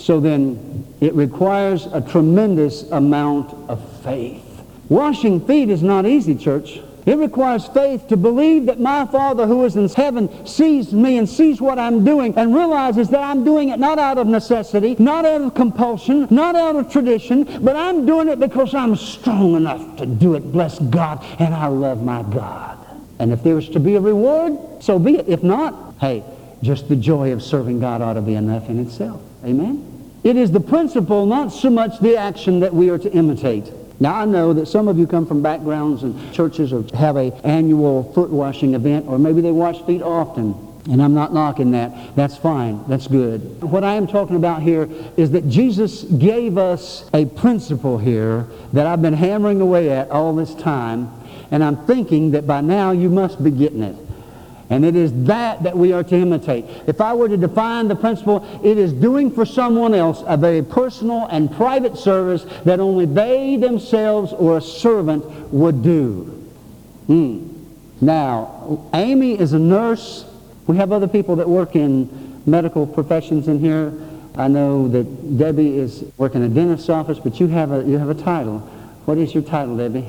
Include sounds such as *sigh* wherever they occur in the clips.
So then, it requires a tremendous amount of faith. Washing feet is not easy, church. It requires faith to believe that my Father who is in heaven sees me and sees what I'm doing and realizes that I'm doing it not out of necessity, not out of compulsion, not out of tradition, but I'm doing it because I'm strong enough to do it. Bless God, and I love my God. And if there is to be a reward, so be it. If not, hey, just the joy of serving God ought to be enough in itself. Amen? It is the principle, not so much the action that we are to imitate. Now I know that some of you come from backgrounds and churches or have a annual foot washing event, or maybe they wash feet often. And I'm not knocking that. That's fine. That's good. What I am talking about here is that Jesus gave us a principle here that I've been hammering away at all this time. And I'm thinking that by now you must be getting it. And it is that that we are to imitate. If I were to define the principle, it is doing for someone else a very personal and private service that only they themselves or a servant would do. Hmm. Now, Amy is a nurse. We have other people that work in medical professions in here. I know that Debbie is working in a dentist's office, but you have a, you have a title. What is your title, Debbie?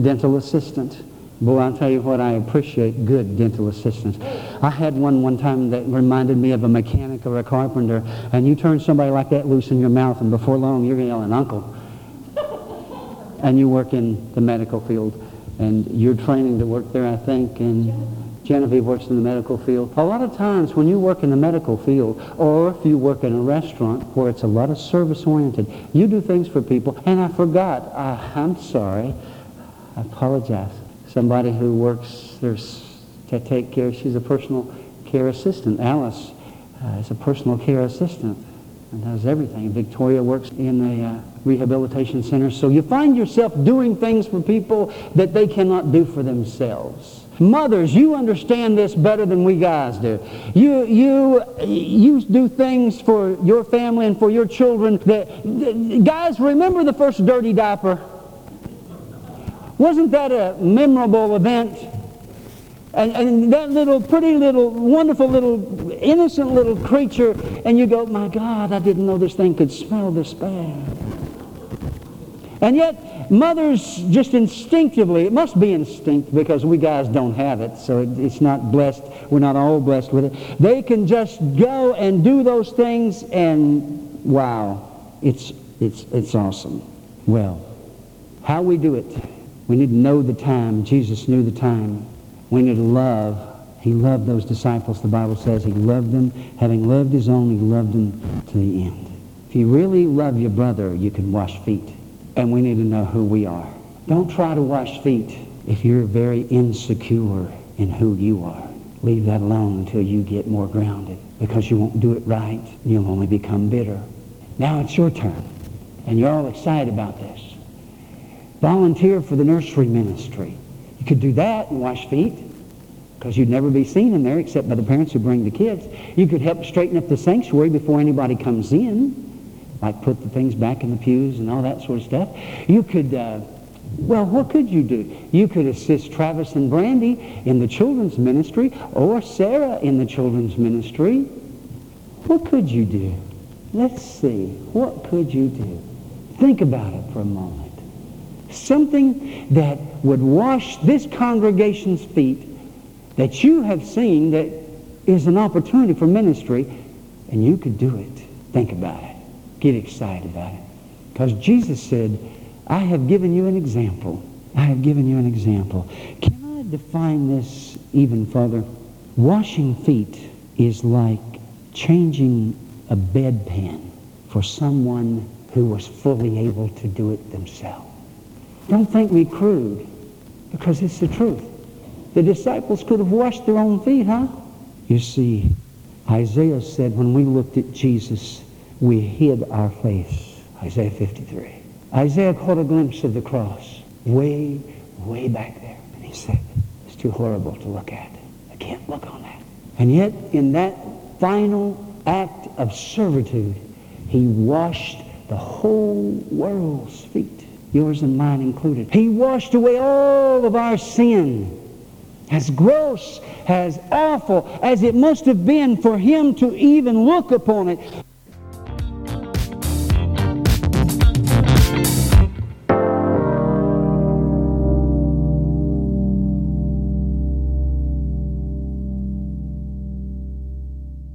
Dental assistant. Boy, I'll tell you what, I appreciate good dental assistants. I had one one time that reminded me of a mechanic or a carpenter, and you turn somebody like that loose in your mouth, and before long you're going to yell yelling, Uncle. *laughs* And you work in the medical field, and you're training to work there, I think, and Genevieve works in the medical field. A lot of times when you work in the medical field, or if you work in a restaurant where it's a lot of service-oriented, you do things for people, and I forgot. I, I'm sorry. I apologize somebody who works there to take care. She's a personal care assistant. Alice uh, is a personal care assistant and does everything. Victoria works in a uh, rehabilitation center. So you find yourself doing things for people that they cannot do for themselves. Mothers, you understand this better than we guys do. You, you, you do things for your family and for your children that, guys, remember the first dirty diaper? Wasn't that a memorable event? And, and, that little pretty little, wonderful little, innocent little creature, and you go, my God, I didn't know this thing could smell this bad. And yet, mothers just instinctively, it must be instinct because we guys don't have it, so it, it's not blessed. We're not all blessed with it. They can just go and do those things, and wow, it's, it's, it's awesome. Well, how we do it we need to know the time. Jesus knew the time. We need to love. He loved those disciples. The Bible says he loved them. Having loved his own, he loved them to the end. If you really love your brother, you can wash feet. And we need to know who we are. Don't try to wash feet if you're very insecure in who you are. Leave that alone until you get more grounded because you won't do it right. You'll only become bitter. Now it's your turn. And you're all excited about this. Volunteer for the nursery ministry. You could do that and wash feet because you'd never be seen in there except by the parents who bring the kids. You could help straighten up the sanctuary before anybody comes in, like put the things back in the pews and all that sort of stuff. You could, uh, well, what could you do? You could assist Travis and Brandy in the children's ministry or Sarah in the children's ministry. What could you do? Let's see. What could you do? Think about it for a moment. Something that would wash this congregation's feet that you have seen that is an opportunity for ministry, and you could do it. Think about it. Get excited about it. Because Jesus said, I have given you an example. I have given you an example. Can I define this even further? Washing feet is like changing a bedpan for someone who was fully able to do it themselves. Don't think me crude, because it's the truth. The disciples could have washed their own feet, huh? You see, Isaiah said when we looked at Jesus, we hid our face. Isaiah 53. Isaiah caught a glimpse of the cross way, way back there. And he said, it's too horrible to look at. I can't look on that. And yet, in that final act of servitude, he washed the whole world's feet yours and mine included. He washed away all of our sin. As gross, as awful as it must have been for him to even look upon it.